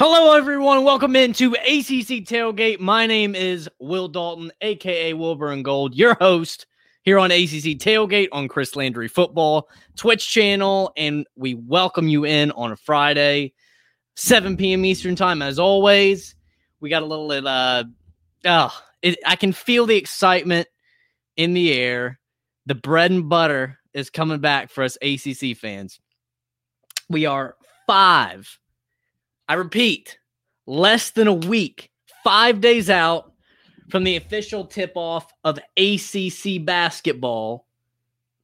Hello, everyone. Welcome into ACC Tailgate. My name is Will Dalton, aka Wilbur and Gold, your host here on ACC Tailgate on Chris Landry Football Twitch channel, and we welcome you in on a Friday, 7 p.m. Eastern Time. As always, we got a little uh, oh, it, I can feel the excitement in the air. The bread and butter is coming back for us ACC fans. We are five I repeat, less than a week, five days out from the official tip off of ACC basketball.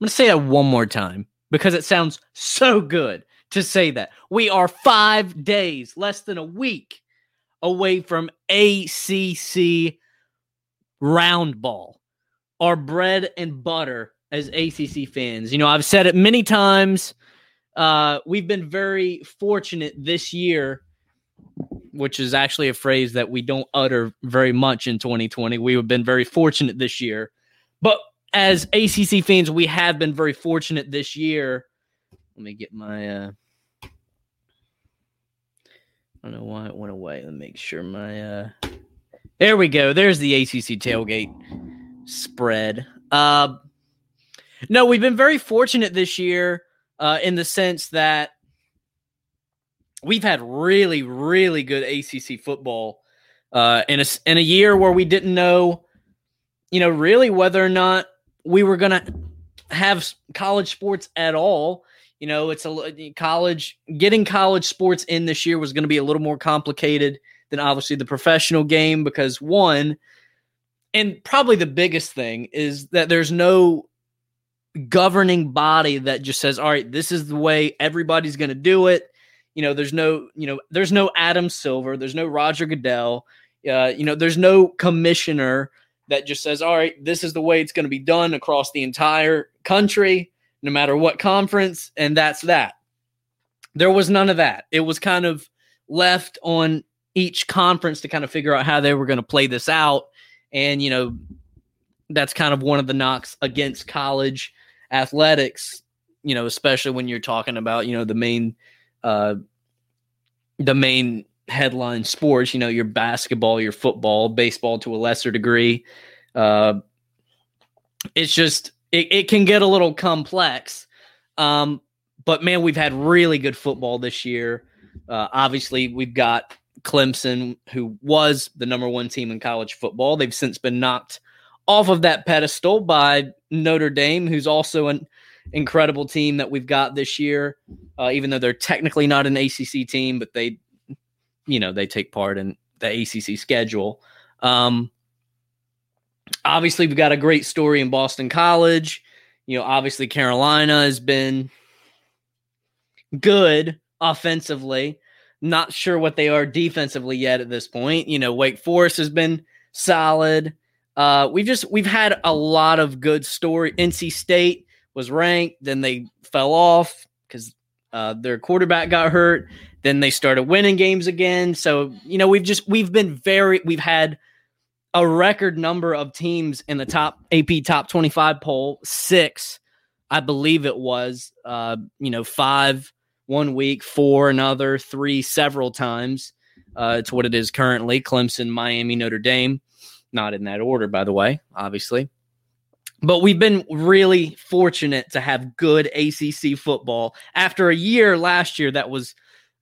I'm going to say that one more time because it sounds so good to say that. We are five days, less than a week away from ACC round ball, our bread and butter as ACC fans. You know, I've said it many times. Uh, we've been very fortunate this year which is actually a phrase that we don't utter very much in 2020. We have been very fortunate this year. But as ACC fans, we have been very fortunate this year. Let me get my uh I don't know why it went away. Let me make sure my uh there we go. There's the ACC tailgate spread. Uh no, we've been very fortunate this year uh in the sense that we've had really, really good ACC football uh, in a in a year where we didn't know, you know, really whether or not we were to have college sports at all. You know, it's a college getting college sports in this year was going to be a little more complicated than obviously the professional game because one, and probably the biggest thing is that there's no governing body that just says, all right, this is the way everybody's going to do it you know, there's no, you know, there's no Adam Silver, there's no Roger Goodell, uh, you know, there's no commissioner that just says, all right, this is the way it's going to be done across the entire country, no matter what conference, and that's that. There was none of that. It was kind of left on each conference to kind of figure out how they were going to play this out. And, you know, that's kind of one of the knocks against college athletics, you know, especially when you're talking about, you know, the main uh, the main headline sports, you know, your basketball, your football, baseball to a lesser degree. Uh, it's just, it, it can get a little complex. Um, but man, we've had really good football this year. Uh, obviously, we've got Clemson, who was the number one team in college football. They've since been knocked off of that pedestal by Notre Dame, who's also an incredible team that we've got this year. Uh, even though they're technically not an ACC team, but they, you know, they take part in the ACC schedule. Um, obviously, we've got a great story in Boston College. You know, obviously Carolina has been good offensively. Not sure what they are defensively yet at this point. You know, Wake Forest has been solid. Uh, we've just we've had a lot of good story. NC State was ranked, then they fell off because uh, their quarterback got hurt. Then they started winning games again. So you know we've just we've been very we've had a record number of teams in the top AP top 25 poll, six, I believe it was, uh, you know, five one week, four another, three several times. Uh, it's what it is currently Clemson, Miami, Notre Dame. Not in that order, by the way, obviously. But we've been really fortunate to have good ACC football after a year last year that was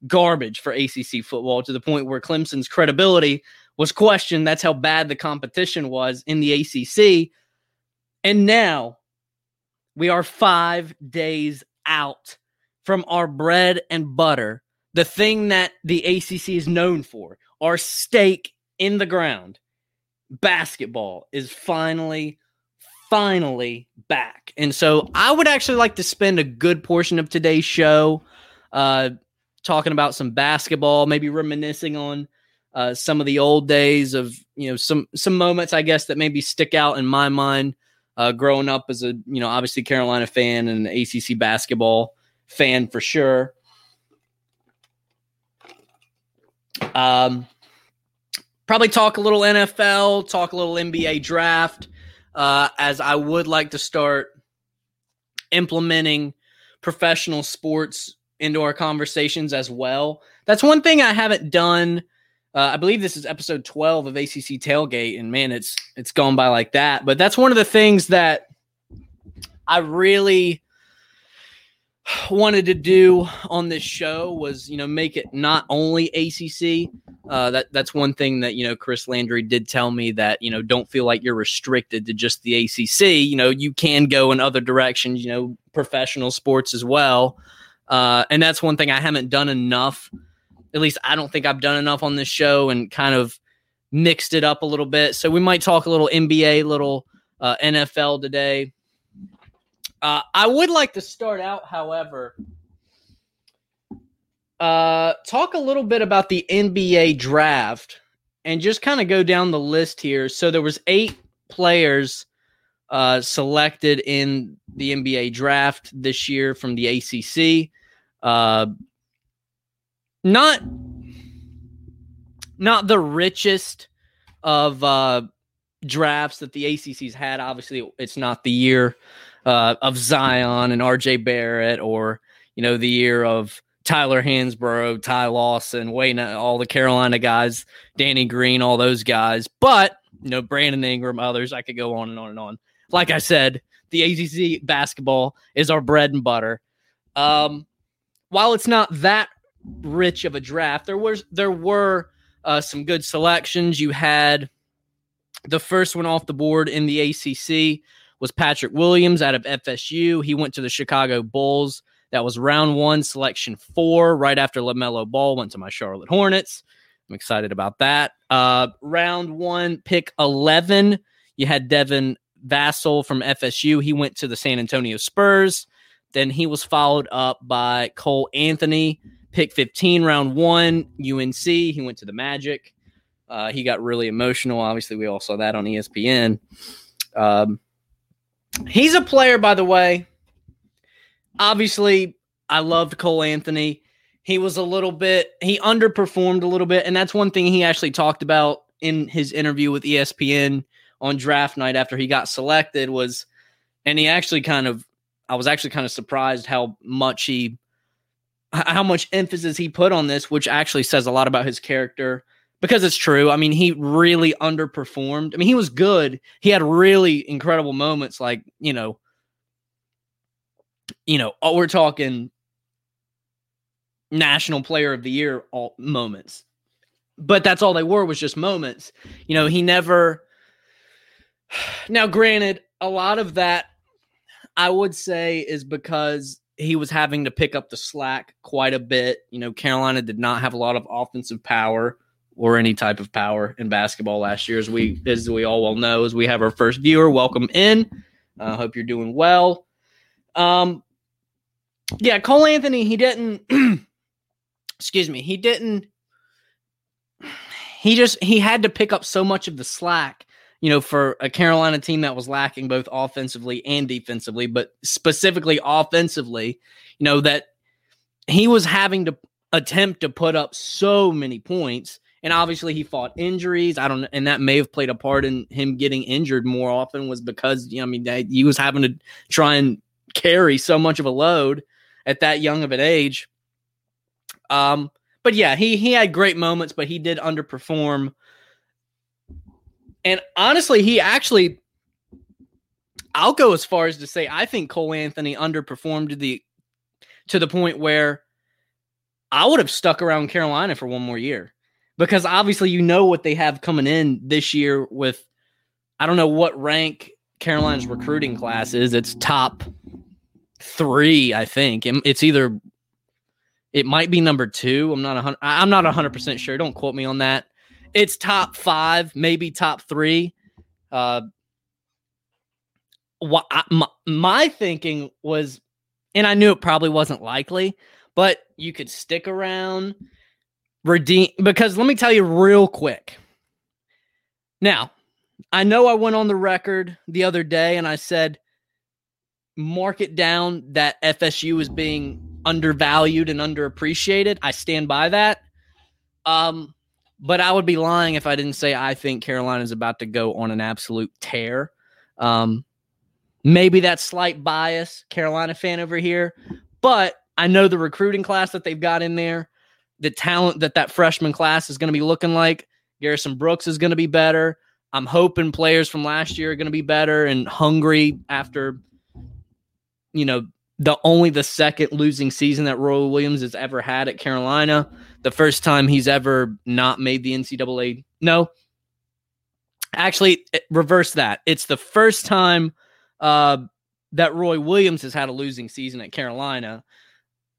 garbage for ACC football to the point where Clemson's credibility was questioned. That's how bad the competition was in the ACC. And now we are five days out from our bread and butter, the thing that the ACC is known for, our stake in the ground. Basketball is finally, finally back. And so I would actually like to spend a good portion of today's show uh, talking about some basketball, maybe reminiscing on uh, some of the old days of you know some some moments I guess that maybe stick out in my mind uh, growing up as a you know obviously Carolina fan and ACC basketball fan for sure. Um, probably talk a little NFL, talk a little NBA draft, uh, as I would like to start implementing professional sports into our conversations as well. That's one thing I haven't done. Uh, I believe this is episode 12 of ACC Tailgate, and man, it's it's gone by like that. But that's one of the things that I really wanted to do on this show was you know make it not only ACC. Uh, that that's one thing that you know Chris Landry did tell me that you know don't feel like you're restricted to just the ACC. You know you can go in other directions. You know professional sports as well, uh, and that's one thing I haven't done enough. At least I don't think I've done enough on this show and kind of mixed it up a little bit. So we might talk a little NBA, little uh, NFL today. Uh, I would like to start out, however, uh, talk a little bit about the NBA draft and just kind of go down the list here. So there was eight players uh, selected in the NBA draft this year from the ACC. Uh, not not the richest of uh, drafts that the ACC's had. Obviously, it's not the year uh, of Zion and RJ Barrett, or you know the year of Tyler Hansbrough, Ty Lawson, Wayne, all the Carolina guys, Danny Green, all those guys. But you know Brandon Ingram, others. I could go on and on and on. Like I said, the ACC basketball is our bread and butter. Um, while it's not that rich of a draft, there was there were uh, some good selections. You had the first one off the board in the ACC was Patrick Williams out of FSU. He went to the Chicago Bulls. That was round one, selection four, right after LaMelo Ball went to my Charlotte Hornets. I'm excited about that. Uh, round one, pick 11, you had Devin Vassell from FSU. He went to the San Antonio Spurs. Then he was followed up by Cole Anthony, pick 15, round one, UNC. He went to the Magic. Uh, he got really emotional. Obviously, we all saw that on ESPN. Um, He's a player, by the way. Obviously, I loved Cole Anthony. He was a little bit, he underperformed a little bit. And that's one thing he actually talked about in his interview with ESPN on draft night after he got selected was, and he actually kind of, I was actually kind of surprised how much he, how much emphasis he put on this, which actually says a lot about his character because it's true. I mean, he really underperformed. I mean, he was good. He had really incredible moments, like you know, you know, oh, we're talking national player of the year all moments. But that's all they were was just moments. You know, he never. Now, granted, a lot of that I would say is because he was having to pick up the slack quite a bit. You know, Carolina did not have a lot of offensive power or any type of power in basketball last year, as we as we all well know, as we have our first viewer. Welcome in. I uh, hope you're doing well. Um, yeah, Cole Anthony, he didn't. excuse me, he didn't. He just he had to pick up so much of the slack, you know, for a Carolina team that was lacking both offensively and defensively, but specifically offensively, you know that he was having to attempt to put up so many points And obviously, he fought injuries. I don't, and that may have played a part in him getting injured more often. Was because you know, I mean, he was having to try and carry so much of a load at that young of an age. Um, but yeah, he he had great moments, but he did underperform. And honestly, he actually I'll go as far as to say I think Cole Anthony underperformed the to the point where I would have stuck around Carolina for one more year. Because obviously you know what they have coming in this year with I don't know what rank Carolina's recruiting class is. It's top 3, I think. It's either it might be number 2. I'm not a, I'm not 100% sure. Don't quote me on that. It's top 5, maybe top 3. Uh what I, my, my thinking was, and I knew it probably wasn't likely, but you could stick around, redeem because let me tell you real quick. Now, I know I went on the record the other day and I said, mark it down that FSU is being undervalued and underappreciated. I stand by that. Um, but I would be lying if I didn't say I think Carolina is about to go on an absolute tear. Um, Maybe that slight bias, Carolina fan over here, but I know the recruiting class that they've got in there, the talent that that freshman class is going to be looking like. Garrison Brooks is going to be better. I'm hoping players from last year are going to be better and hungry after, you know, the only the second losing season that Roy Williams has ever had at Carolina. The first time he's ever not made the NCAA. No, actually, reverse that. It's the first time uh, that Roy Williams has had a losing season at Carolina.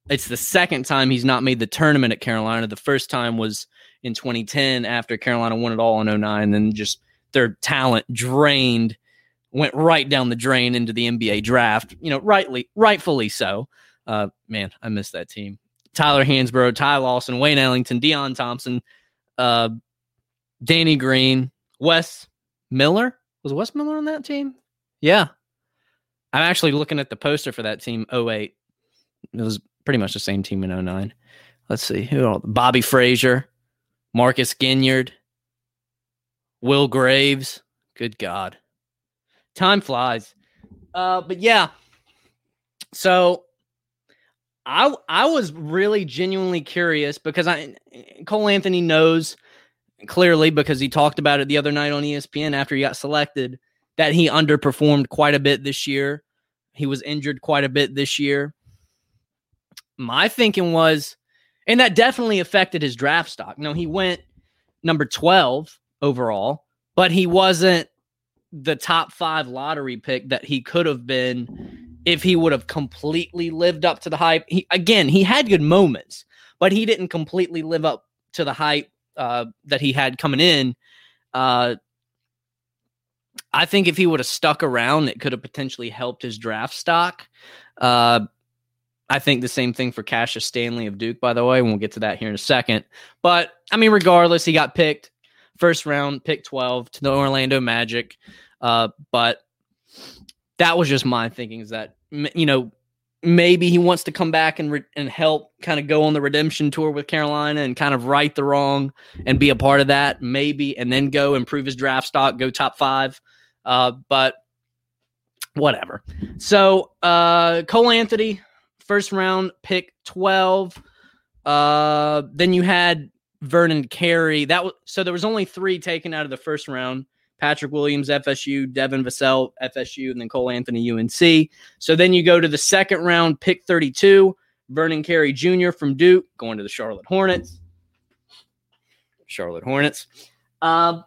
It's the second time he's not made the tournament at Carolina. The first time was in 2010 after Carolina won it all in 09. Then just their talent drained, went right down the drain into the NBA draft. You know, rightly, rightfully so. Uh, man, I miss that team. Tyler Hansbrough, Ty Lawson, Wayne Ellington, Deon Thompson, uh, Danny Green, Wes Miller. Was Wes Miller on that team? Yeah, I'm actually looking at the poster for that team 08. It was pretty much the same team in 09. Let's see who all Bobby Frasor, Marcus Ginyard, Will Graves. Good God. Time flies. Uh, but yeah. So I I was really genuinely curious because I Cole Anthony knows clearly because he talked about it the other night on ESPN after he got selected that he underperformed quite a bit this year. He was injured quite a bit this year. My thinking was, and that definitely affected his draft stock. No, he went number 12 overall, but he wasn't the top five lottery pick that he could have been if he would have completely lived up to the hype. He, again, he had good moments, but he didn't completely live up to the hype uh, that he had coming in. Uh, I think if he would have stuck around, it could have potentially helped his draft stock. Uh, I think the same thing for Cassius Stanley of Duke, by the way, and we'll get to that here in a second. But I mean, regardless, he got picked first round, pick 12 to the Orlando Magic. Uh, but that was just my thinking is that, you know, maybe he wants to come back and re- and help kind of go on the redemption tour with Carolina and kind of right the wrong and be a part of that maybe and then go improve his draft stock go top 5 uh, but whatever so uh, Cole Anthony first round pick 12 uh, then you had Vernon Carey that was so there was only 3 taken out of the first round Patrick Williams, FSU, Devin Vassell, FSU, and then Cole Anthony, UNC. So then you go to the second round, pick 32, Vernon Carey Jr. from Duke, going to the Charlotte Hornets. Charlotte Hornets. Um,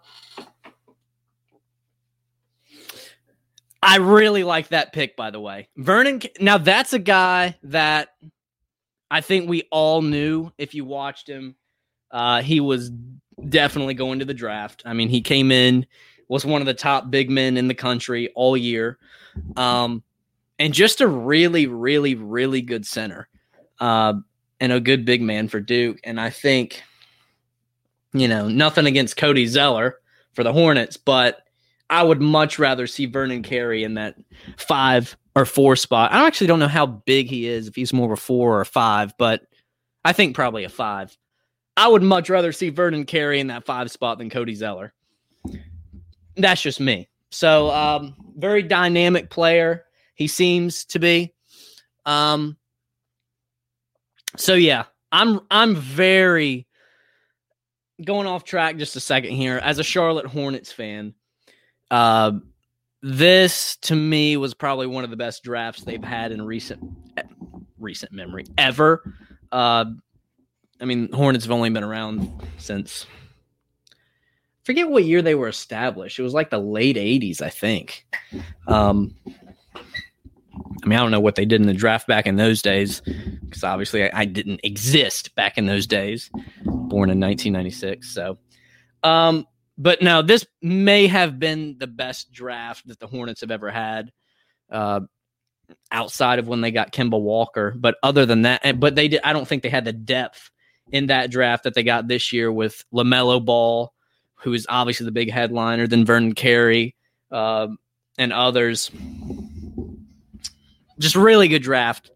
I really like that pick, by the way. Vernon, now that's a guy that I think we all knew if you watched him. Uh, he was definitely going to the draft. I mean, he came in, was one of the top big men in the country all year. Um, and just a really, really, really good center. Uh, and a good big man for Duke. And I think, you know, nothing against Cody Zeller for the Hornets, but I would much rather see Vernon Carey in that five or four spot. I actually don't know how big he is, if he's more of a four or a five, but I think probably a five. I would much rather see Vernon Carey in that five spot than Cody Zeller. That's just me. So, um, very dynamic player. He seems to be. Um, so yeah, I'm I'm very going off track just a second here. As a Charlotte Hornets fan, uh, this to me was probably one of the best drafts they've had in recent recent memory ever. Uh, I mean, Hornets have only been around since forget what year they were established. It was like the late '80s, I think. Um, I mean, I don't know what they did in the draft back in those days, because obviously I, I, didn't exist back in those days, born in 1996. So, um, but now this may have been the best draft that the Hornets have ever had, uh, outside of when they got Kemba Walker. But other than that, but they did. I don't think they had the depth in that draft that they got this year with LaMelo Ball, who is obviously the big headliner, then Vernon Carey, uh, and others just really good draft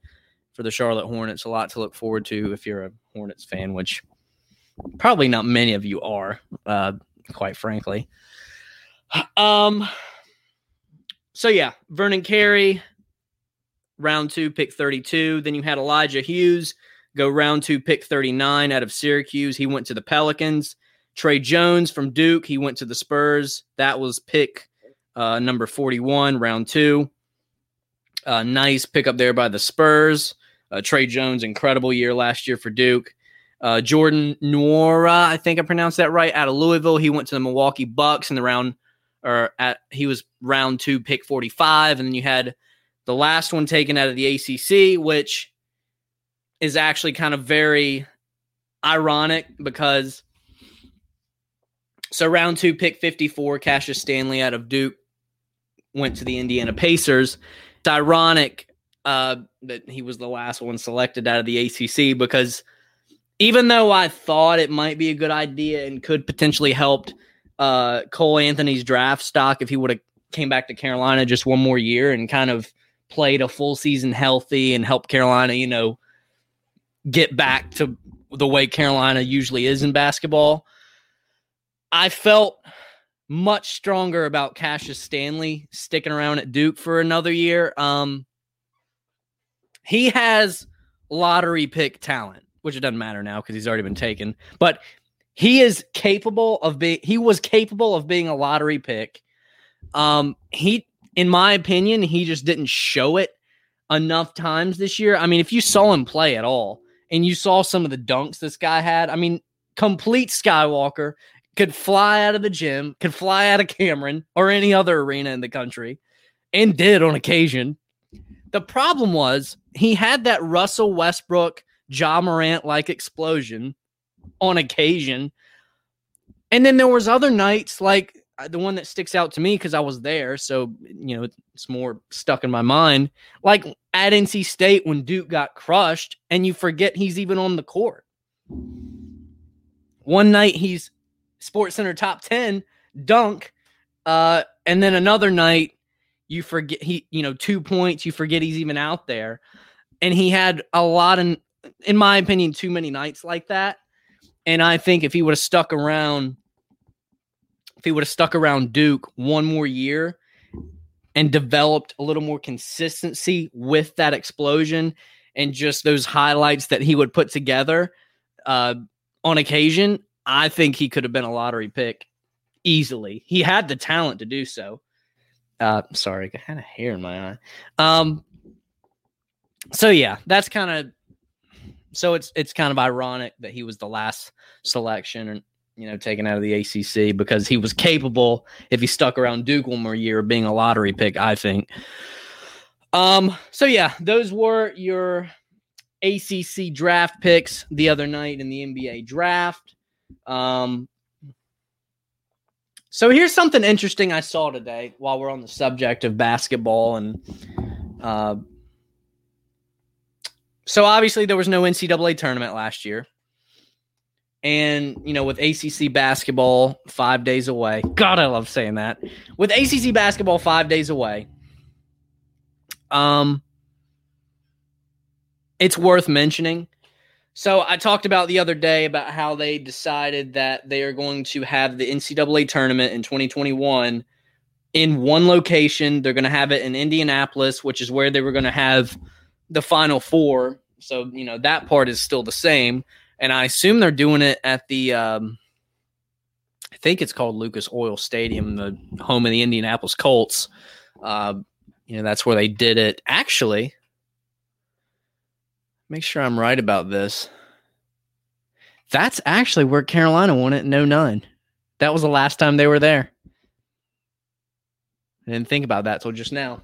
for the Charlotte Hornets. A lot to look forward to if you're a Hornets fan, which probably not many of you are, uh, quite frankly. Um. So yeah, Vernon Carey, round two, pick 32. Then you had Elijah Hughes go round two, pick 39 out of Syracuse. He went to the Pelicans. Tre Jones from Duke, he went to the Spurs. That was pick uh, number 41, round two. Uh, nice pickup there by the Spurs. Uh, Tre Jones, incredible year last year for Duke. Uh, Jordan Nwora, I think I pronounced that right, out of Louisville. He went to the Milwaukee Bucks in the round, or at he was round two, pick 45. And then you had the last one taken out of the ACC, which is actually kind of very ironic because so round two, pick 54, Cassius Stanley out of Duke went to the Indiana Pacers it's ironic uh, that he was the last one selected out of the ACC because even though I thought it might be a good idea and could potentially helped uh, Cole Anthony's draft stock if he would have came back to Carolina just one more year and kind of played a full season healthy and helped Carolina, you know, get back to the way Carolina usually is in basketball. I felt much stronger about Cassius Stanley sticking around at Duke for another year. Um, he has lottery pick talent, which it doesn't matter now because he's already been taken. But he is capable of being. He was capable of being a lottery pick. Um, he, in my opinion, he just didn't show it enough times this year. I mean, if you saw him play at all and you saw some of the dunks this guy had, I mean, complete Skywalker could fly out of the gym, could fly out of Cameron or any other arena in the country, and did on occasion. The problem was he had that Russell Westbrook, Ja Morant like explosion on occasion. And then there was other nights like uh, the one that sticks out to me because I was there, so you know it's more stuck in my mind. Like at NC State when Duke got crushed, and you forget he's even on the court. One night he's Sports Center top 10 dunk. Uh, and then another night, you forget he, you know, two points, you forget he's even out there. And he had a lot of, in my opinion, too many nights like that. And I think if he would have stuck around, if he would have stuck around Duke one more year and developed a little more consistency with that explosion and just those highlights that he would put together uh, on occasion, I think he could have been a lottery pick easily. He had the talent to do so. Uh, sorry, I had a hair in my eye. Um, so yeah, that's kind of so it's it's kind of ironic that he was the last selection and you know taken out of the ACC because he was capable if he stuck around Duke one more year of being a lottery pick. I think. Um. So yeah, those were your ACC draft picks the other night in the NBA draft. Um, so here's something interesting I saw today while we're on the subject of basketball and uh, so obviously there was no NCAA tournament last year. And, you know, with ACC basketball five days away, God, I love saying that. With ACC basketball five days away, um, it's worth mentioning So I talked about the other day about how they decided that they are going to have the NCAA tournament in 2021 in one location. They're going to have it in Indianapolis, which is where they were going to have the Final Four. So you know that part is still the same, and I assume they're doing it at the. Um, I think it's called Lucas Oil Stadium, the home of the Indianapolis Colts. Uh, you know that's where they did it. Actually, make sure I'm right about this. That's actually where Carolina won it in 09. That was the last time they were there. I didn't think about that till just now.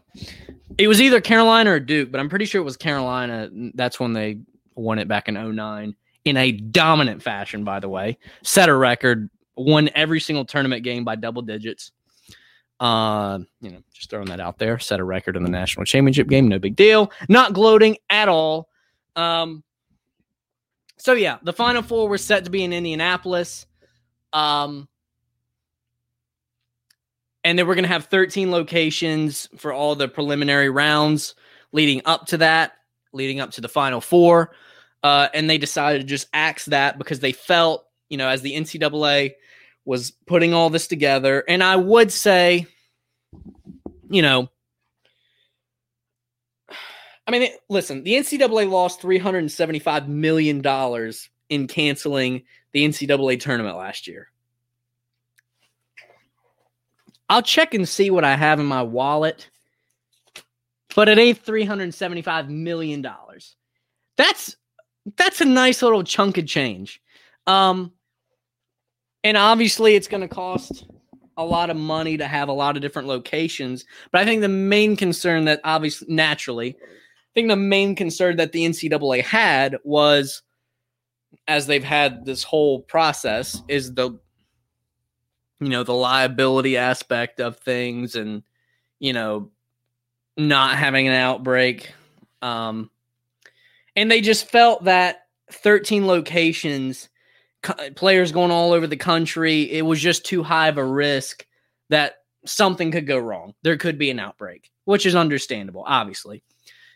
It was either Carolina or Duke, but I'm pretty sure it was Carolina. That's when they won it back in 09 in a dominant fashion, by the way. Set a record, won every single tournament game by double digits. Uh, you know, just throwing that out there. Set a record in the national championship game. No big deal. Not gloating at all. Um, so yeah, the final four were set to be in Indianapolis. Um, and then we're going to have 13 locations for all the preliminary rounds leading up to that, leading up to the final four. Uh, and they decided to just axe that because they felt, you know, as the NCAA was putting all this together. And I would say, you know, I mean, listen, the NCAA lost $375 million in canceling the NCAA tournament last year. I'll check and see what I have in my wallet, but it ain't $375 million. That's that's a nice little chunk of change. Um, and obviously it's going to cost a lot of money to have a lot of different locations. But I think the main concern that obviously naturally I think the main concern that the NCAA had was, as they've had this whole process, is the you know the liability aspect of things, and you know not having an outbreak. Um, and they just felt that 13 locations, players going all over the country, it was just too high of a risk that something could go wrong. There could be an outbreak, which is understandable, obviously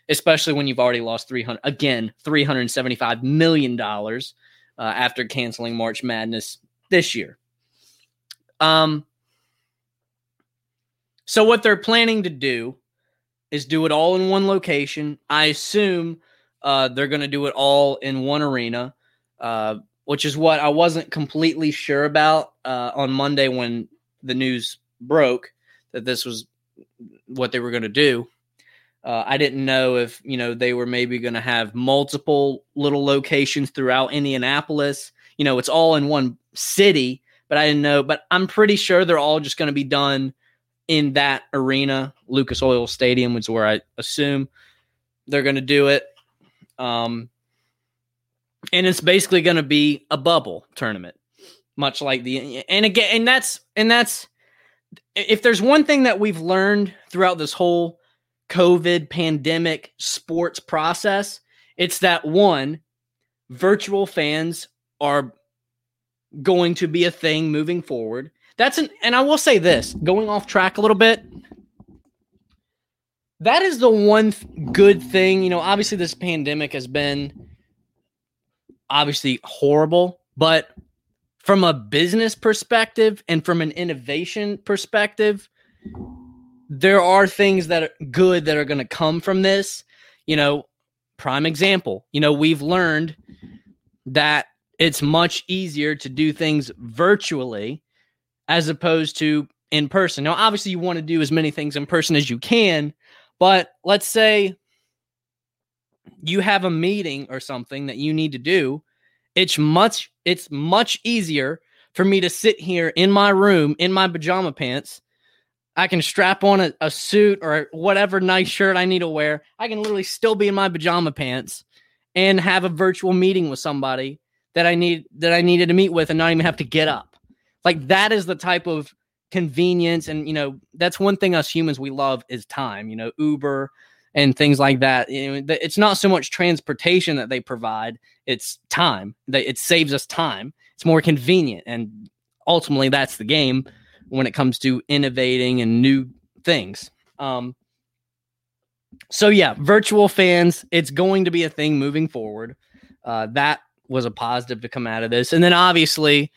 especially when you've already lost 300 again 375 million dollars uh, after canceling March Madness this year. Um so what they're planning to do is do it all in one location. I assume uh, they're going to do it all in one arena, uh, which is what I wasn't completely sure about uh, on Monday when the news broke that this was what they were going to do. Uh, I didn't know if you know they were maybe going to have multiple little locations throughout Indianapolis. You know, it's all in one city, but I didn't know. But I'm pretty sure they're all just going to be done in that arena, Lucas Oil Stadium, which is where I assume they're going to do it. Um, and it's basically going to be a bubble tournament, much like the and again, and that's and that's if there's one thing that we've learned throughout this whole COVID pandemic sports process. It's that one, virtual fans are going to be a thing moving forward. That's an, and I will say this going off track a little bit. That is the one th- good thing. You know, obviously, this pandemic has been obviously horrible, but from a business perspective and from an innovation perspective, there are things that are good that are going to come from this. You know, prime example, you know, we've learned that it's much easier to do things virtually as opposed to in person. Now, obviously, you want to do as many things in person as you can, but let's say you have a meeting or something that you need to do. It's much it's much easier for me to sit here in my room in my pajama pants I can strap on a, a, suit or whatever nice shirt I need to wear. I can literally still be in my pajama pants and have a virtual meeting with somebody that I need that I needed to meet with and not even have to get up. Like that is the type of convenience and you know that's one thing us humans we love is time. You know Uber and things like that. You know, it's not so much transportation that they provide; it's time. It saves us time. It's more convenient, and ultimately that's the game when it comes to innovating and new things. Um, so yeah, virtual fans, it's going to be a thing moving forward. Uh, that was a positive to come out of this. And then obviously,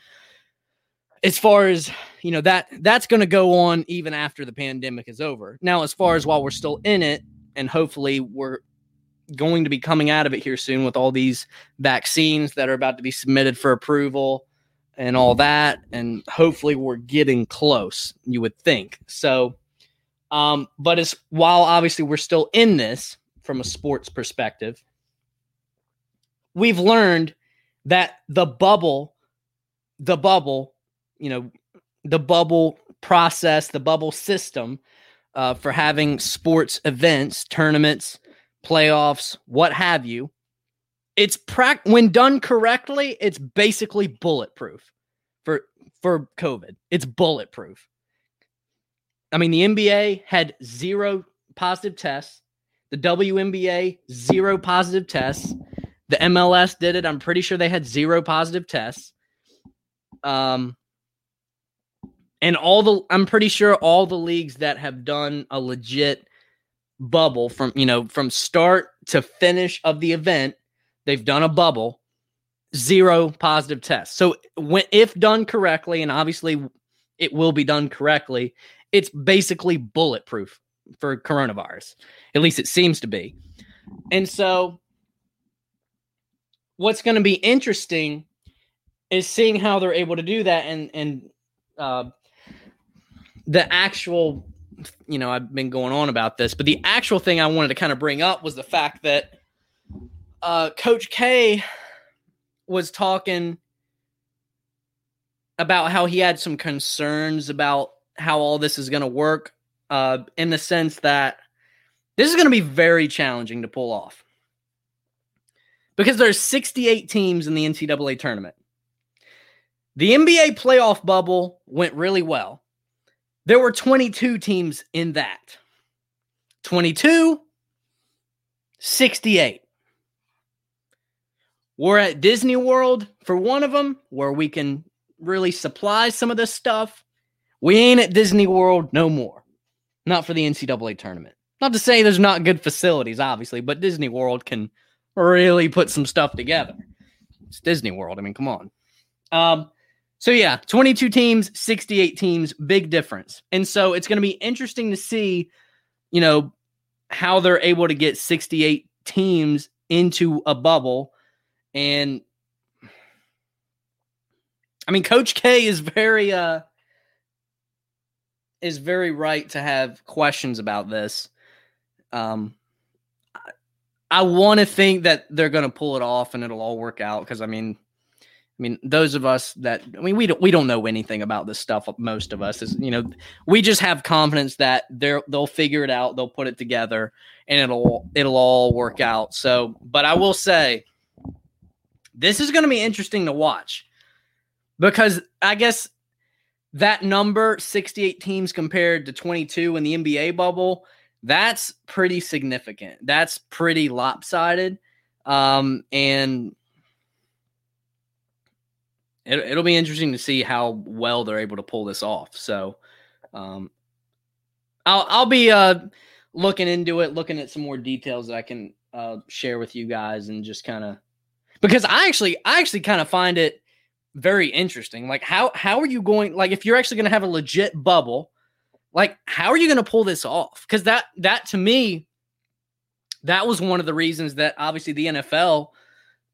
as far as you know, that that's going to go on even after the pandemic is over. Now, as far as while we're still in it, and hopefully we're going to be coming out of it here soon with all these vaccines that are about to be submitted for approval and all that, and hopefully we're getting close. You would think so. Um, but as while obviously we're still in this from a sports perspective, we've learned that the bubble, the bubble, you know, the bubble process, the bubble system uh, for having sports events, tournaments, playoffs, what have you. It's prac when done correctly, it's basically bulletproof for for COVID. It's bulletproof. I mean, the NBA had zero positive tests. The WNBA zero positive tests. The MLS did it. I'm pretty sure they had zero positive tests. Um, and all the I'm pretty sure all the leagues that have done a legit bubble from you know from start to finish of the event, they've done a bubble, zero positive tests. So when if done correctly, and obviously it will be done correctly, it's basically bulletproof for coronavirus. At least it seems to be. And so what's going to be interesting is seeing how they're able to do that and and uh, the actual you know i've been going on about this but the actual thing i wanted to kind of bring up was the fact that uh, coach k was talking about how he had some concerns about how all this is going to work uh, in the sense that this is going to be very challenging to pull off because there's 68 teams in the ncaa tournament the nba playoff bubble went really well there were 22 teams in that. 22, 68. We're at Disney World for one of them where we can really supply some of this stuff. We ain't at Disney World no more. Not for the NCAA tournament. Not to say there's not good facilities, obviously, but Disney World can really put some stuff together. It's Disney World. I mean, come on. Um, so yeah, 22 teams, 68 teams, big difference. And so it's going to be interesting to see, you know, how they're able to get 68 teams into a bubble and I mean coach K is very uh is very right to have questions about this. Um I want to think that they're going to pull it off and it'll all work out cuz I mean I mean, those of us that I mean, we don't we don't know anything about this stuff. Most of us is you know, we just have confidence that they're they'll figure it out, they'll put it together, and it'll it'll all work out. So, but I will say, this is going to be interesting to watch because I guess that number 68 teams compared to 22 in the NBA bubble that's pretty significant. That's pretty lopsided. Um, and it, will be interesting to see how well they're able to pull this off. So, um, I'll I'll be uh looking into it, looking at some more details that I can uh share with you guys, and just kind of because I actually I actually kind of find it very interesting. Like how how are you going? Like if you're actually going to have a legit bubble, like how are you going to pull this off? Because that that to me, that was one of the reasons that obviously the NFL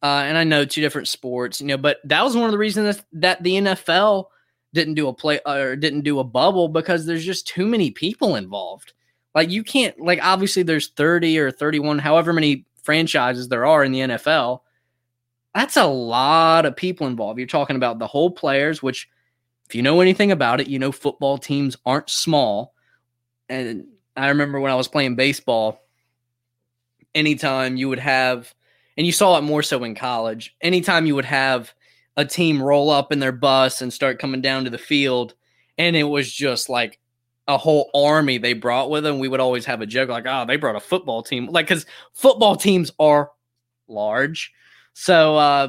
uh, and I know two different sports, you know, but that was one of the reasons that the NFL didn't do a play or didn't do a bubble because there's just too many people involved. Like you can't like obviously there's 30 or 31 however many franchises there are in the NFL. That's a lot of people involved. You're talking about the whole players which if you know anything about it, you know football teams aren't small. And I remember when I was playing baseball anytime you would have and you saw it more so in college. Anytime you would have a team roll up in their bus and start coming down to the field, and it was just like a whole army they brought with them, we would always have a joke like, "Oh, they brought a football team," like because football teams are large. So uh,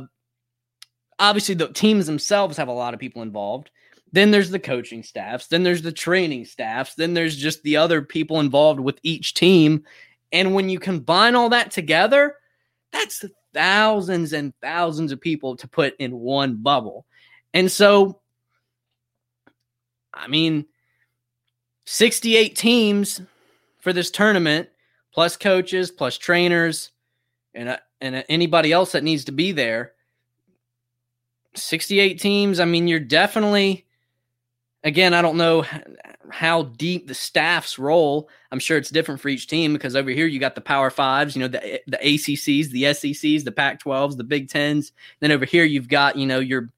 obviously, the teams themselves have a lot of people involved. Then there's the coaching staffs. Then there's the training staffs. Then there's just the other people involved with each team. And when you combine all that together, that's thousands and thousands of people to put in one bubble. And so, I mean, 68 teams for this tournament, plus coaches, plus trainers, and, uh, and uh, anybody else that needs to be there. 68 teams. I mean, you're definitely, again, I don't know how deep the staff's role. I'm sure it's different for each team because over here you got the Power Fives, you know, the the ACCs, the SECs, the Pac-12s, the Big Tens. Then over here you've got you know your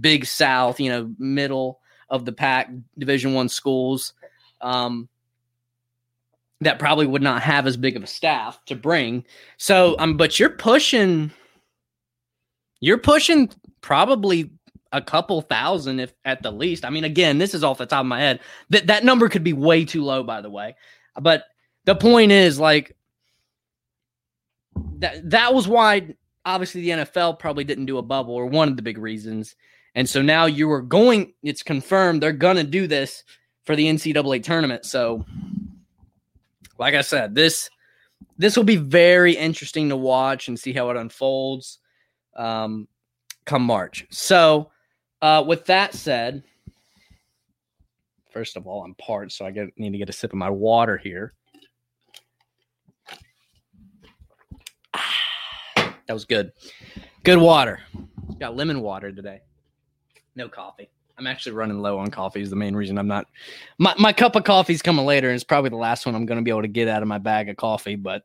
Big South, you know, middle of the pack Division One schools. Um, that probably would not have as big of a staff to bring. So, um, but you're pushing, you're pushing probably a couple thousand if at the least. I mean, again, this is off the top of my head. That that number could be way too low, by the way. But the point is, like, that that was why obviously the NFL probably didn't do a bubble, or one of the big reasons. And so now you are going. It's confirmed they're gonna do this for the NCAA tournament. So, like I said, this this will be very interesting to watch and see how it unfolds um, come March. So uh, with that said, first of all, I'm parched, so I get, need to get a sip of my water here. that was good. Good water. Got lemon water today. No coffee. I'm actually running low on coffee is the main reason I'm not my, my cup of coffee's coming later and it's probably the last one I'm gonna be able to get out of my bag of coffee, but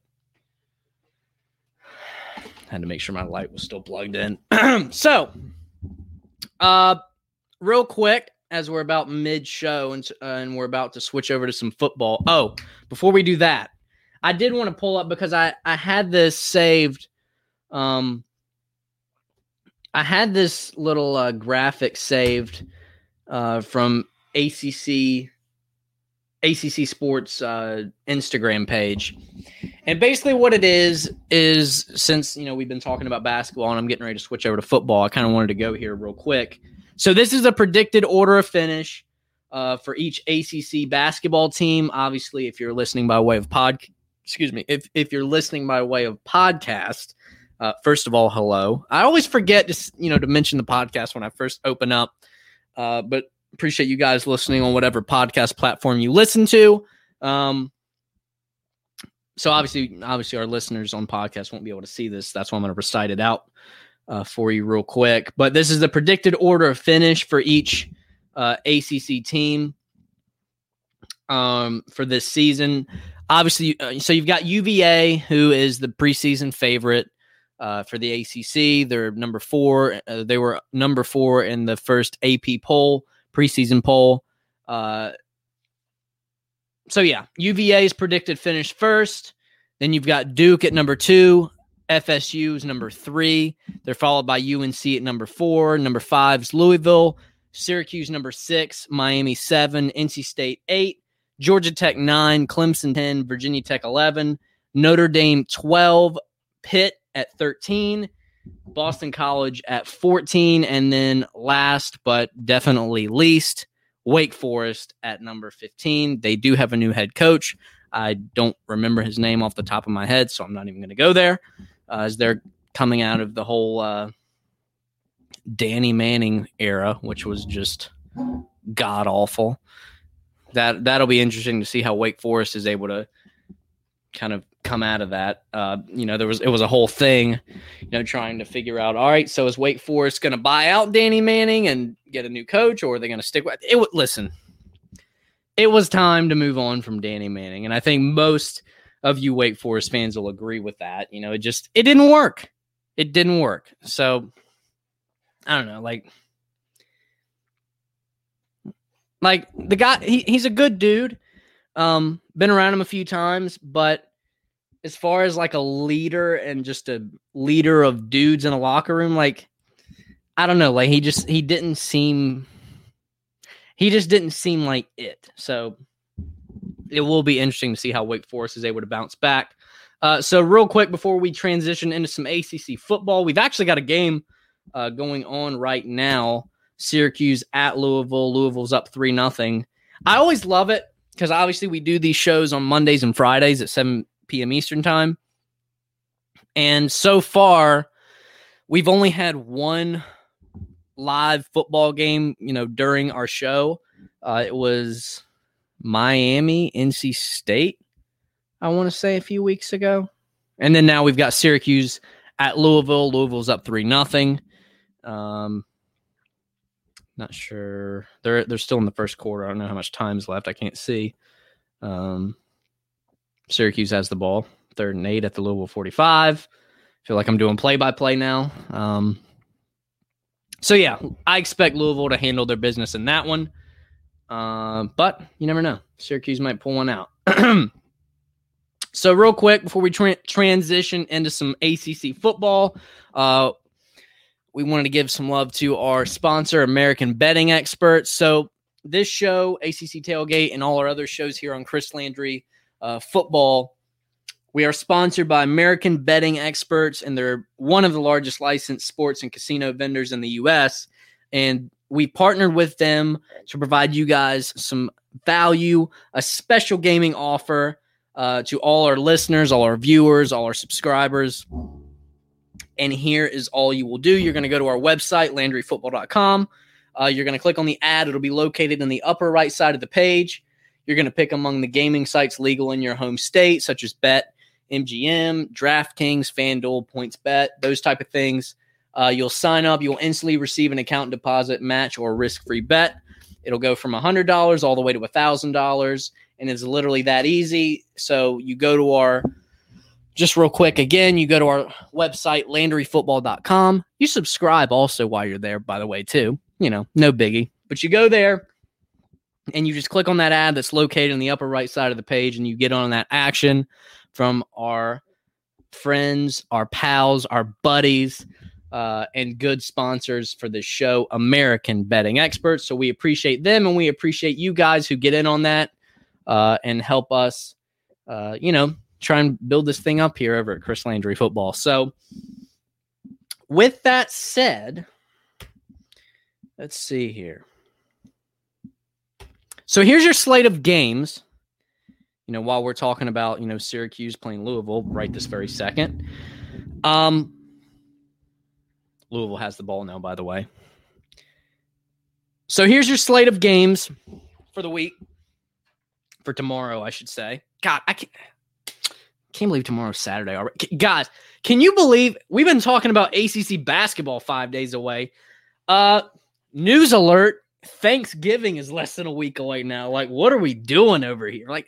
I had to make sure my light was still plugged in. so uh, real quick, as we're about mid show and uh, and we're about to switch over to some football. Oh, before we do that, I did want to pull up because I I had this saved. Um, I had this little uh, graphic saved uh, from ACC ACC Sports uh, Instagram page. And basically, what it is is since you know we've been talking about basketball and I'm getting ready to switch over to football, I kind of wanted to go here real quick. So this is a predicted order of finish uh, for each ACC basketball team. Obviously, if you're listening by way of pod, excuse me, if if you're listening by way of podcast, uh, first of all, hello. I always forget to you know to mention the podcast when I first open up, uh, but appreciate you guys listening on whatever podcast platform you listen to. Um, so obviously, obviously, our listeners on podcast won't be able to see this. That's why I'm going to recite it out uh, for you real quick. But this is the predicted order of finish for each uh, ACC team um, for this season. Obviously, uh, so you've got UVA, who is the preseason favorite uh, for the ACC. They're number four. Uh, they were number four in the first AP poll preseason poll. Uh, so yeah, UVA is predicted finish first. Then you've got Duke at number two. FSU is number three. They're followed by UNC at number four. Number five is Louisville. Syracuse number six. Miami seven. NC State eight. Georgia Tech nine. Clemson ten. Virginia Tech eleven. Notre Dame twelve. Pitt at thirteen. Boston College at 14. And then last but definitely least, Wake Forest at number 15. They do have a new head coach. I don't remember his name off the top of my head, so I'm not even going to go there uh, as they're coming out of the whole uh, Danny Manning era, which was just god awful. That that'll be interesting to see how Wake Forest is able to kind of come out of that. Uh, you know, there was it was a whole thing, you know, trying to figure out. All right, so is Wake Forest going to buy out Danny Manning and get a new coach, or are they going to stick with it? Listen, it was time to move on from Danny Manning, and I think most of you Wake Forest fans will agree with that. You know, it just it didn't work. It didn't work. So I don't know, like. Like the guy, he, he's a good dude. Um, been around him a few times, but as far as like a leader and just a leader of dudes in a locker room, like I don't know, like he just he didn't seem he just didn't seem like it. So it will be interesting to see how Wake Forest is able to bounce back. Uh, so real quick before we transition into some ACC football, we've actually got a game uh, going on right now. Syracuse at Louisville. Louisville's up three nothing. I always love it because obviously we do these shows on Mondays and Fridays at seven p.m. Eastern time. And so far, we've only had one live football game, you know, during our show. Uh, it was Miami, NC State, I want to say a few weeks ago. And then now we've got Syracuse at Louisville. Louisville's up 3 nothing. Um, not sure. They're they're still in the first quarter. I don't know how much time's left. I can't see. Um, Syracuse has the ball. Third and eight at the Louisville 45. Feel like I'm doing play by play now. Um, so yeah, I expect Louisville to handle their business in that one. Uh, but you never know. Syracuse might pull one out. so real quick before we tra- transition into some ACC football, uh, we wanted to give some love to our sponsor, American Betting Experts. So this show, ACC Tailgate, and all our other shows here on Chris Landry uh, Football, we are sponsored by American Betting Experts, and they're one of the largest licensed sports and casino vendors in the U.S. And we partnered with them to provide you guys some value, a special gaming offer uh, to all our listeners, all our viewers, all our subscribers. And here is all you will do. You're going to go to our website, LandryFootball.com. Uh, you're going to click on the ad. It'll be located in the upper right side of the page. You're going to pick among the gaming sites legal in your home state, such as Bet, MGM, DraftKings, FanDuel, PointsBet, those type of things. Uh, you'll sign up. You'll instantly receive an account deposit match or risk-free bet. It'll go from $100 all the way to $1,000, and it's literally that easy. So you go to our just real quick again you go to our website landryfootball.com you subscribe also while you're there by the way too you know no biggie but you go there and you just click on that ad that's located in the upper right side of the page and you get on that action from our friends our pals our buddies uh, and good sponsors for this show american betting experts so we appreciate them and we appreciate you guys who get in on that uh, and help us uh, you know try and build this thing up here over at Chris Landry Football. So, with that said, let's see here. So here's your slate of games. You know, while we're talking about you know Syracuse playing Louisville right this very second. Um, Louisville has the ball now, by the way. So here's your slate of games for the week, for tomorrow, I should say. God, I can't. Can't believe tomorrow's Saturday already. Guys, can you believe we've been talking about ACC basketball five days away? Uh, news alert Thanksgiving is less than a week away now. Like, what are we doing over here? Like,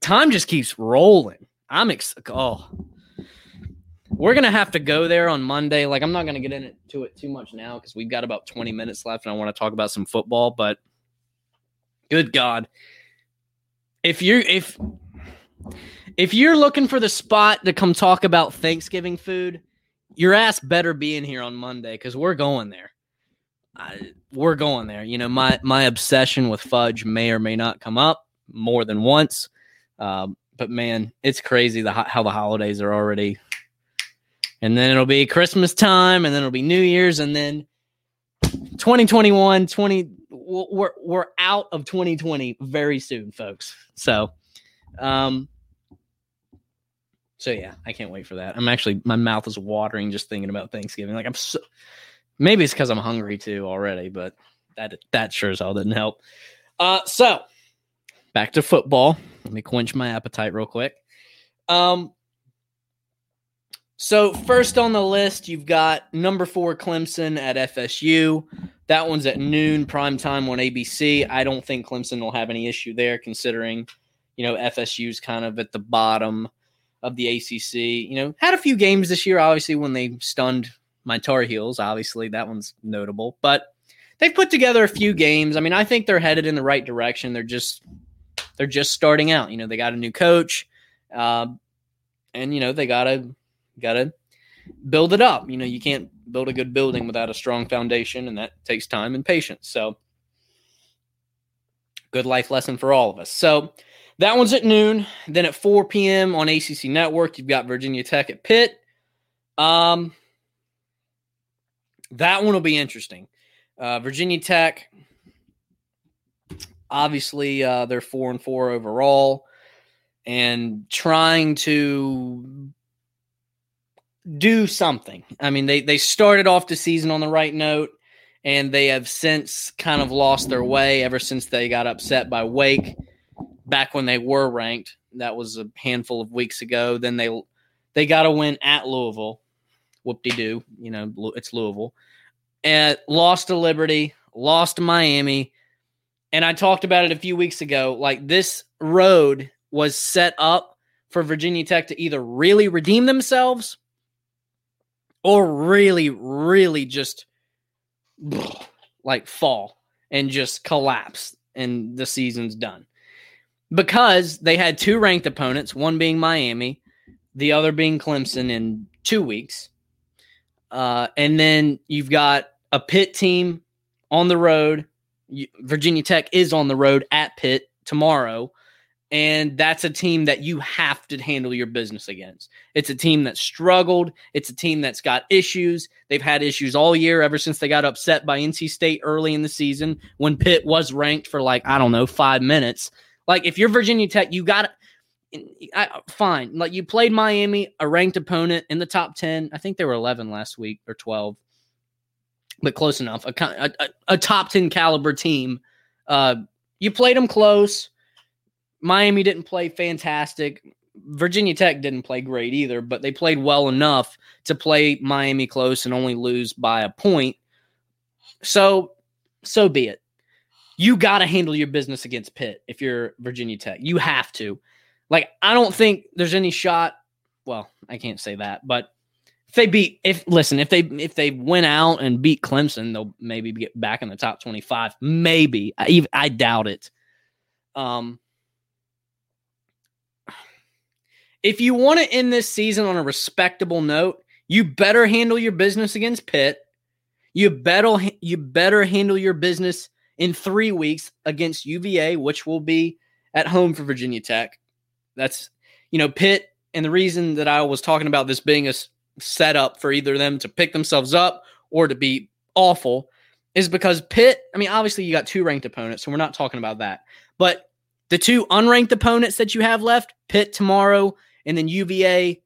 time just keeps rolling. I'm ex- oh, we're gonna have to go there on Monday. Like, I'm not gonna get into it too much now because we've got about 20 minutes left, and I want to talk about some football. But good God, if you if if you're looking for the spot to come talk about Thanksgiving food, your ass better be in here on Monday because we're going there. I, we're going there. You know, my my obsession with fudge may or may not come up more than once, um, but man, it's crazy the how the holidays are already. And then it'll be Christmas time, and then it'll be New Year's, and then 2021, 20 we're we're out of 2020 very soon, folks. So um, so yeah, I can't wait for that. I'm actually my mouth is watering just thinking about Thanksgiving. Like I'm so maybe it's because I'm hungry too already, but that that sure as hell didn't help. Uh, so back to football. Let me quench my appetite real quick. Um, so first on the list, you've got number four Clemson at FSU. That one's at noon prime time on ABC. I don't think Clemson will have any issue there, considering you know, FSU's kind of at the bottom of the ACC. You know, had a few games this year, obviously, when they stunned my Tar Heels. Obviously, that one's notable, but they've put together a few games. I mean, I think they're headed in the right direction. They're just they're just starting out. You know, they got a new coach, uh, and you know they gotta gotta build it up. You know, you can't build a good building without a strong foundation, and that takes time and patience. So, good life lesson for all of us. So, that one's at noon. Then at 4 p.m. on ACC Network, you've got Virginia Tech at Pitt. Um, that one will be interesting. Uh, Virginia Tech, obviously, uh, they're four and four overall, and trying to do something. I mean, they they started off the season on the right note, and they have since kind of lost their way ever since they got upset by Wake back when they were ranked. That was a handful of weeks ago. Then they they got a win at Louisville. Whoop de doo, you know it's Louisville, and lost to Liberty, lost to Miami, and I talked about it a few weeks ago. Like this road was set up for Virginia Tech to either really redeem themselves or really, really just like fall and just collapse and the season's done. Because they had two ranked opponents, one being Miami, the other being Clemson in two weeks. Uh, and then you've got a Pitt team on the road. Virginia Tech is on the road at Pitt tomorrow and that's a team that you have to handle your business against. It's a team that struggled. It's a team that's got issues. They've had issues all year ever since they got upset by NC State early in the season when Pitt was ranked for like, I don't know, five minutes. Like, if you're Virginia Tech, you got I, fine. Like, you played Miami, a ranked opponent in the top 10. I think they were 11 last week or 12, but close enough. A, a, a top 10 caliber team. Uh, you played them close Miami didn't play fantastic. Virginia Tech didn't play great either, but they played well enough to play Miami close and only lose by a point. So, so be it. You got to handle your business against Pitt if you're Virginia Tech. You have to. Like, I don't think there's any shot. Well, I can't say that, but if they beat, if listen, if they if they went out and beat Clemson, they'll maybe get back in the top twenty five. Maybe I, I doubt it. Um, if you want to end this season on a respectable note, you better handle your business against Pitt. You better you better handle your business in three weeks against UVA, which will be at home for Virginia Tech. That's you know Pitt, and the reason that I was talking about this being a setup for either them to pick themselves up or to be awful is because Pitt. I mean, obviously you got two ranked opponents, so we're not talking about that. But the two unranked opponents that you have left, Pitt tomorrow and then UVA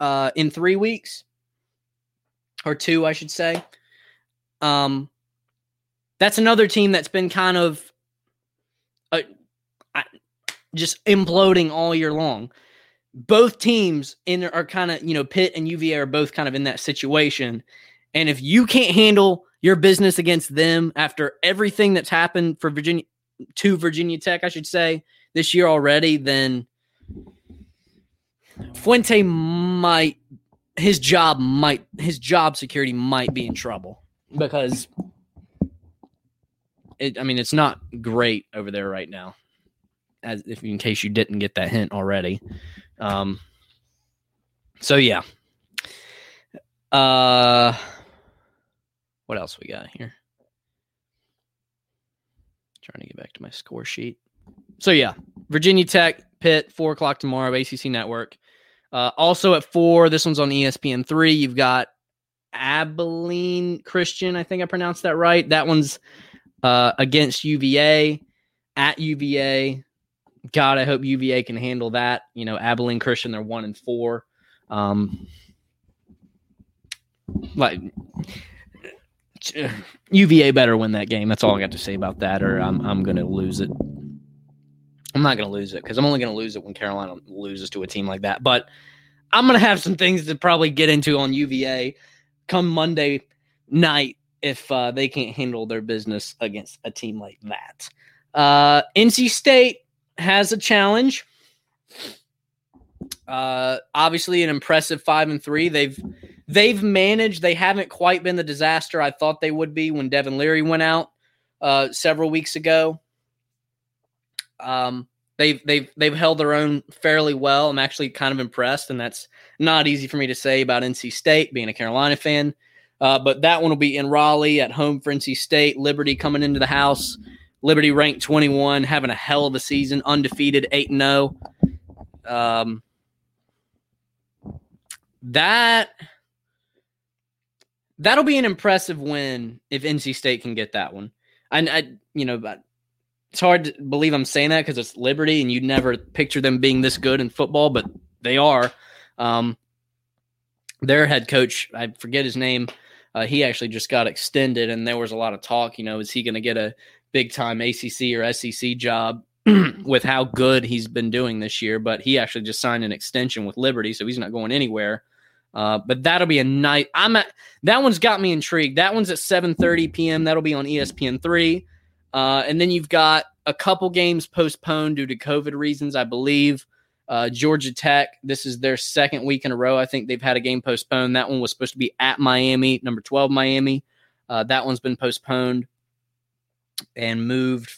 uh, in three weeks or two, I should say. Um, that's another team that's been kind of just imploding all year long. Both teams in are kind of you know Pitt and UVA are both kind of in that situation, and if you can't handle your business against them after everything that's happened for Virginia to Virginia Tech, I should say this year already, then Fuente might his job might his job security might be in trouble because it I mean it's not great over there right now. As if in case you didn't get that hint already. Um so yeah. Uh what else we got here? Trying to get back to my score sheet. So yeah, Virginia Tech, Pitt, four o'clock tomorrow, ACC Network. Uh, also at four, this one's on ESPN three. You've got Abilene Christian. I think I pronounced that right. That one's uh, against UVA at UVA. God, I hope UVA can handle that. You know, Abilene Christian, they're one and four. Um, like UVA better win that game. That's all I got to say about that, or I'm I'm gonna lose it. I'm not to lose it because I'm only to lose it when Carolina loses to a team like that. But I'm to have some things to probably get into on UVA come Monday night if uh, they can't handle their business against a team like that. Uh, NC State has a challenge. Uh, obviously, an impressive five and three. They've they've managed. They haven't quite been the disaster I thought they would be when Devin Leary went out uh, several weeks ago. Um, they've they've they've held their own fairly well. I'm actually kind of impressed, and that's not easy for me to say about NC State being a Carolina fan. Uh, but that one will be in Raleigh at home for NC State. Liberty coming into the house. Liberty ranked 21, having a hell of a season, undefeated, 8 0. Um, that that'll be an impressive win if NC State can get that one. And I you know, it's hard to believe I'm saying that because it's Liberty, and you'd never picture them being this good in football, but they are. Um, their head coach, I forget his name, uh, he actually just got extended, and there was a lot of talk. You know, is he going to get a big time ACC or SEC job with how good he's been doing this year? But he actually just signed an extension with Liberty, so he's not going anywhere. Uh, but that'll be a night. I'm at that one's got me intrigued. That one's at 7:30 p.m. That'll be on ESPN three, uh, and then you've got a couple games postponed due to COVID reasons, I believe. Uh, Georgia Tech, this is their second week in a row. I think they've had a game postponed. That one was supposed to be at Miami, number 12 Miami. Uh, that one's been postponed and moved.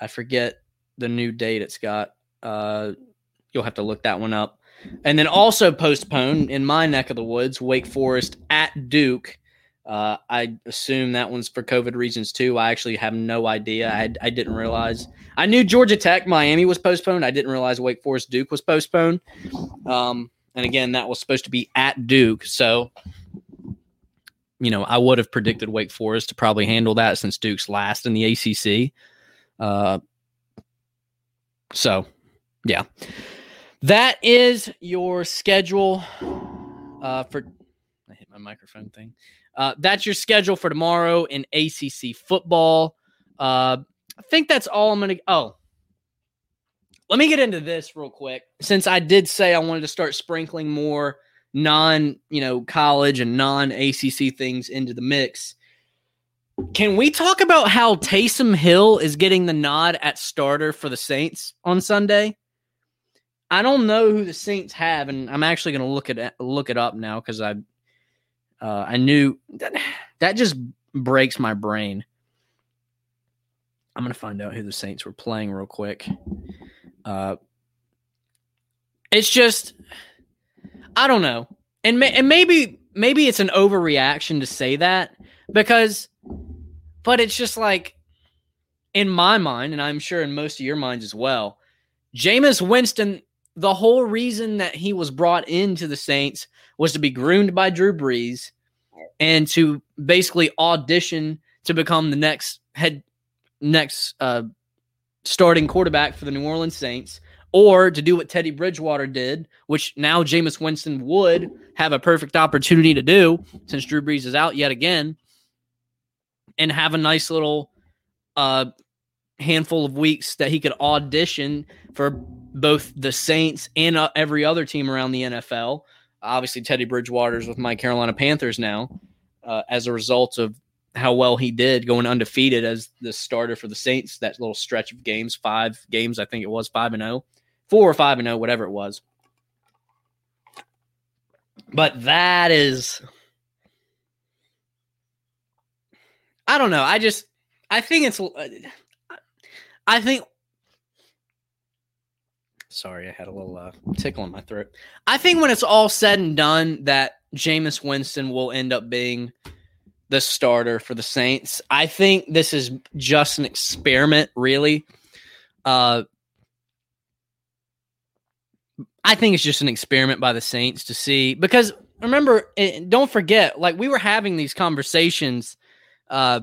I forget the new date it's got. Uh, you'll have to look that one up. And then also postponed in my neck of the woods, Wake Forest at Duke. Uh, I assume that one's for COVID reasons too. I actually have no idea. I, I didn't realize. I knew Georgia Tech, Miami was postponed. I didn't realize Wake Forest Duke was postponed. Um, and again, that was supposed to be at Duke. So, you know, I would have predicted Wake Forest to probably handle that since Duke's last in the ACC. Uh, so, yeah, that is your schedule uh, for. I hit my microphone thing. Uh, that's your schedule for tomorrow in ACC football. Uh, I think that's all I'm going to. Oh, let me get into this real quick. Since I did say I wanted to start sprinkling more non, you know, college and non ACC things into the mix. Can we talk about how Taysom Hill is getting the nod at starter for the Saints on Sunday? I don't know who the Saints have, and I'm actually going to look at look it up now because I uh, I knew that that just breaks my brain. I'm gonna find out who the Saints were playing real quick. Uh, it's just I don't know, and ma- and maybe maybe it's an overreaction to say that because, but it's just like in my mind, and I'm sure in most of your minds as well. Jameis Winston, the whole reason that he was brought into the Saints was to be groomed by Drew Brees and to basically audition to become the next head next uh, starting quarterback for the New Orleans Saints, or to do what Teddy Bridgewater did, which now Jameis Winston would have a perfect opportunity to do since Drew Brees is out yet again, and have a nice little uh, handful of weeks that he could audition for both the Saints and uh, every other team around the NFL. Obviously, Teddy Bridgewater's with my Carolina Panthers now uh, as a result of how well he did going undefeated as the starter for the Saints. That little stretch of games, five games, I think it was five and zero, oh, four or five and zero, oh, whatever it was. But that is, I don't know. I just, I think it's, I think. Sorry, I had a little uh, tickle in my throat. I think when it's all said and done, that Jameis Winston will end up being the starter for the Saints. I think this is just an experiment, really. Uh, I think it's just an experiment by the Saints to see because remember, eh, don't forget, like we were having these conversations uh,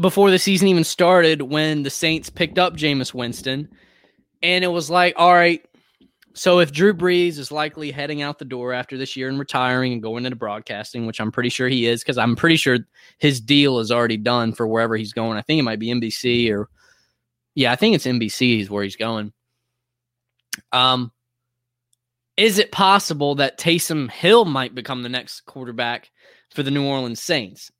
before the season even started when the Saints picked up Jameis Winston, and it was like, all right, so if Drew Brees is likely heading out the door after this year and retiring and going into broadcasting, which I'm pretty sure he is, because I'm pretty sure his deal is already done for wherever he's going. I think it might be NBC or yeah, I think it's NBC is where he's going. Um, is it possible that Taysom Hill might become the next quarterback for the New Orleans Saints?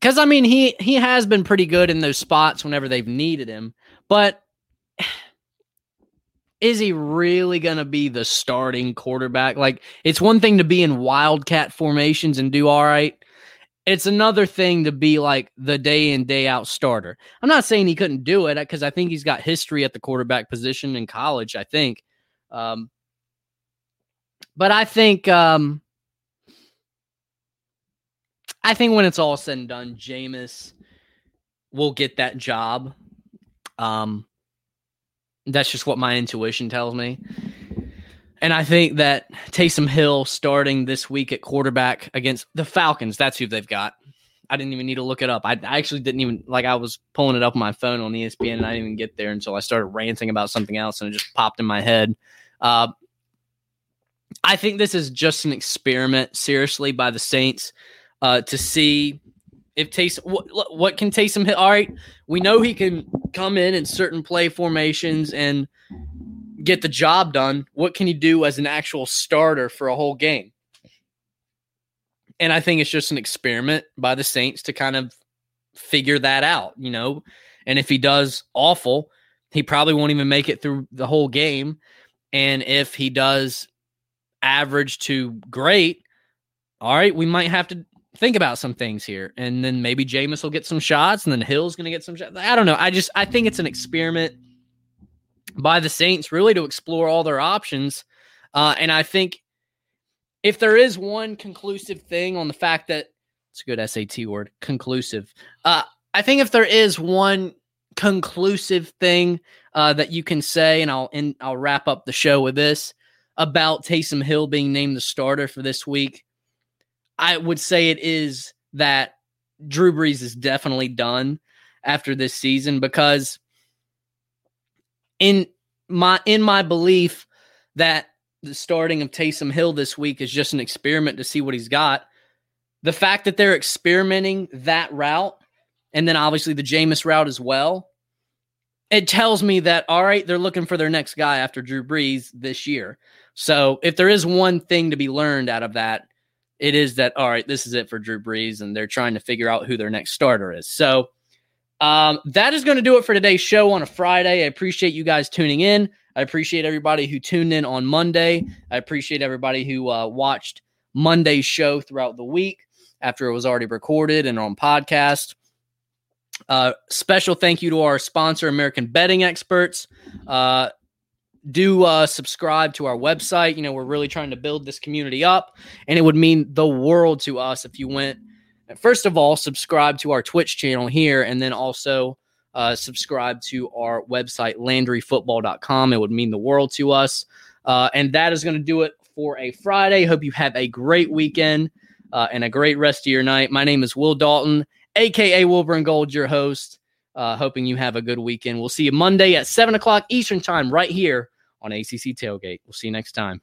Because I mean, he he has been pretty good in those spots whenever they've needed him, but is he really going to be the starting quarterback? Like, it's one thing to be in wildcat formations and do all right. It's another thing to be like the day in, day out starter. I'm not saying he couldn't do it because I think he's got history at the quarterback position in college, I think. Um, but I think, um, I think when it's all said and done, Jameis will get that job. Um, that's just what my intuition tells me. And I think that Taysom Hill starting this week at quarterback against the Falcons, that's who they've got. I didn't even need to look it up. I, actually didn't even like I was pulling it up on my phone on ESPN and I didn't even get there until I started ranting about something else and it just popped in my head. Uh, I think this is just an experiment, seriously, by the Saints uh, to see if Taysom what, what can Taysom hit. All right, we know he can come in in certain play formations and get the job done. What can he do as an actual starter for a whole game? And I think it's just an experiment by the Saints to kind of figure that out, you know. And if he does awful, he probably won't even make it through the whole game. And if he does average to great, all right, we might have to think about some things here. And then maybe Jameis will get some shots and then Hill's going to get some shots. I don't know. I just, I think it's an experiment by the Saints really to explore all their options. Uh, and I think if there is one conclusive thing on the fact that it's a good SAT word, conclusive. Uh, I think if there is one conclusive thing uh, that you can say, and I'll and I'll wrap up the show with this about Taysom Hill being named the starter for this week. I would say it is that Drew Brees is definitely done after this season because in my in my belief that the starting of Taysom Hill this week is just an experiment to see what he's got. The fact that they're experimenting that route and then obviously the Jameis route as well, it tells me that all right, they're looking for their next guy after Drew Brees this year. So if there is one thing to be learned out of that, it is that all right, this is it for Drew Brees, and they're trying to figure out who their next starter is. So um, that is going to do it for today's show on a Friday. I appreciate you guys tuning in. I appreciate everybody who tuned in on Monday. I appreciate everybody who uh, watched Monday's show throughout the week after it was already recorded and on podcast. Uh, special thank you to our sponsor, American Betting Experts. Uh, do uh, subscribe to our website. You know, we're really trying to build this community up, and it would mean the world to us if you went. First of all, subscribe to our Twitch channel here, and then also uh, subscribe to our website, LandryFootball.com. It would mean the world to us. Uh, and that is going to do it for a Friday. Hope you have a great weekend uh, and a great rest of your night. My name is Will Dalton, aka Wilburn Gold, your host. Uh, hoping you have a good weekend. We'll see you Monday at 7 o'clock Eastern Time right here on ACC Tailgate. We'll see you next time.